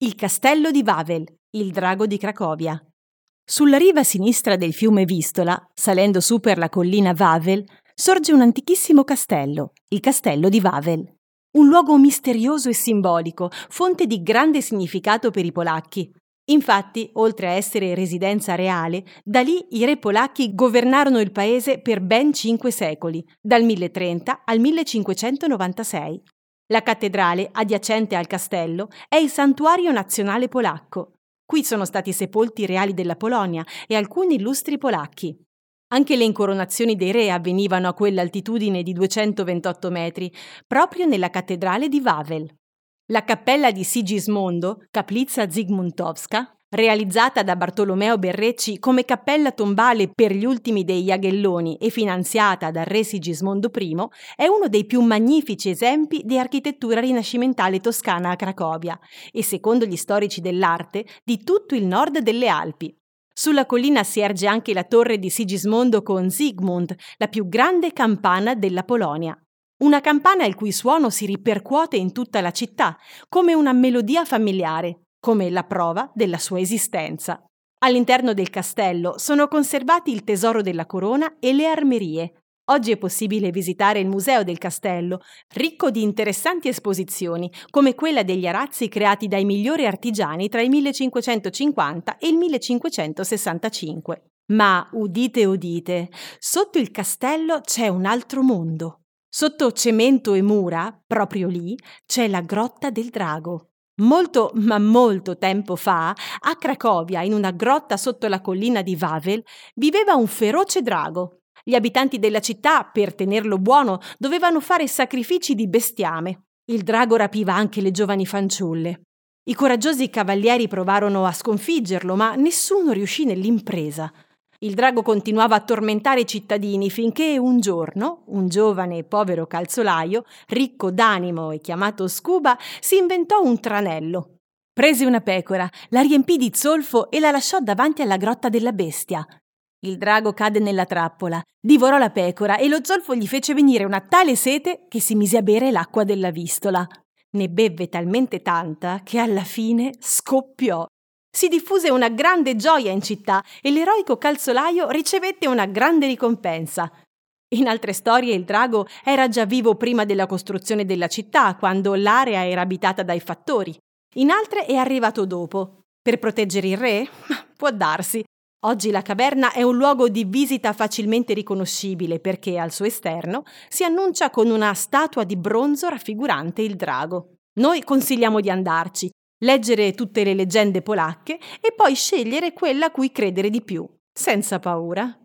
Il castello di Wawel, il drago di Cracovia. Sulla riva sinistra del fiume Vistola, salendo su per la collina Wawel, sorge un antichissimo castello, il castello di Wawel. Un luogo misterioso e simbolico, fonte di grande significato per i polacchi. Infatti, oltre a essere residenza reale, da lì i re polacchi governarono il paese per ben cinque secoli, dal 1030 al 1596. La cattedrale, adiacente al castello, è il santuario nazionale polacco. Qui sono stati sepolti i reali della Polonia e alcuni illustri polacchi. Anche le incoronazioni dei re avvenivano a quell'altitudine di 228 metri, proprio nella cattedrale di Wawel. La cappella di Sigismondo, Kaplica Zygmuntowska, realizzata da Bartolomeo Berrecci come cappella tombale per gli ultimi dei Jagelloni e finanziata dal re Sigismondo I, è uno dei più magnifici esempi di architettura rinascimentale toscana a Cracovia e, secondo gli storici dell'arte, di tutto il nord delle Alpi. Sulla collina si erge anche la torre di Sigismondo con Sigmund, la più grande campana della Polonia. Una campana il cui suono si ripercuote in tutta la città, come una melodia familiare, come la prova della sua esistenza. All'interno del castello sono conservati il tesoro della corona e le armerie. Oggi è possibile visitare il Museo del Castello, ricco di interessanti esposizioni, come quella degli arazzi creati dai migliori artigiani tra il 1550 e il 1565. Ma udite udite, sotto il castello c'è un altro mondo. Sotto cemento e mura, proprio lì, c'è la grotta del drago. Molto, ma molto tempo fa, a Cracovia, in una grotta sotto la collina di Wawel, viveva un feroce drago. Gli abitanti della città, per tenerlo buono, dovevano fare sacrifici di bestiame. Il drago rapiva anche le giovani fanciulle. I coraggiosi cavalieri provarono a sconfiggerlo, ma nessuno riuscì nell'impresa. Il drago continuava a tormentare i cittadini finché un giorno un giovane e povero calzolaio, ricco d'animo e chiamato Scuba, si inventò un tranello. Prese una pecora, la riempì di zolfo e la lasciò davanti alla grotta della bestia. Il drago cadde nella trappola, divorò la pecora e lo zolfo gli fece venire una tale sete che si mise a bere l'acqua della vistola. Ne bevve talmente tanta che alla fine scoppiò si diffuse una grande gioia in città e l'eroico calzolaio ricevette una grande ricompensa. In altre storie il drago era già vivo prima della costruzione della città, quando l'area era abitata dai fattori. In altre è arrivato dopo. Per proteggere il re? Può darsi. Oggi la caverna è un luogo di visita facilmente riconoscibile perché al suo esterno si annuncia con una statua di bronzo raffigurante il drago. Noi consigliamo di andarci, leggere tutte le leggende polacche e poi scegliere quella a cui credere di più, senza paura.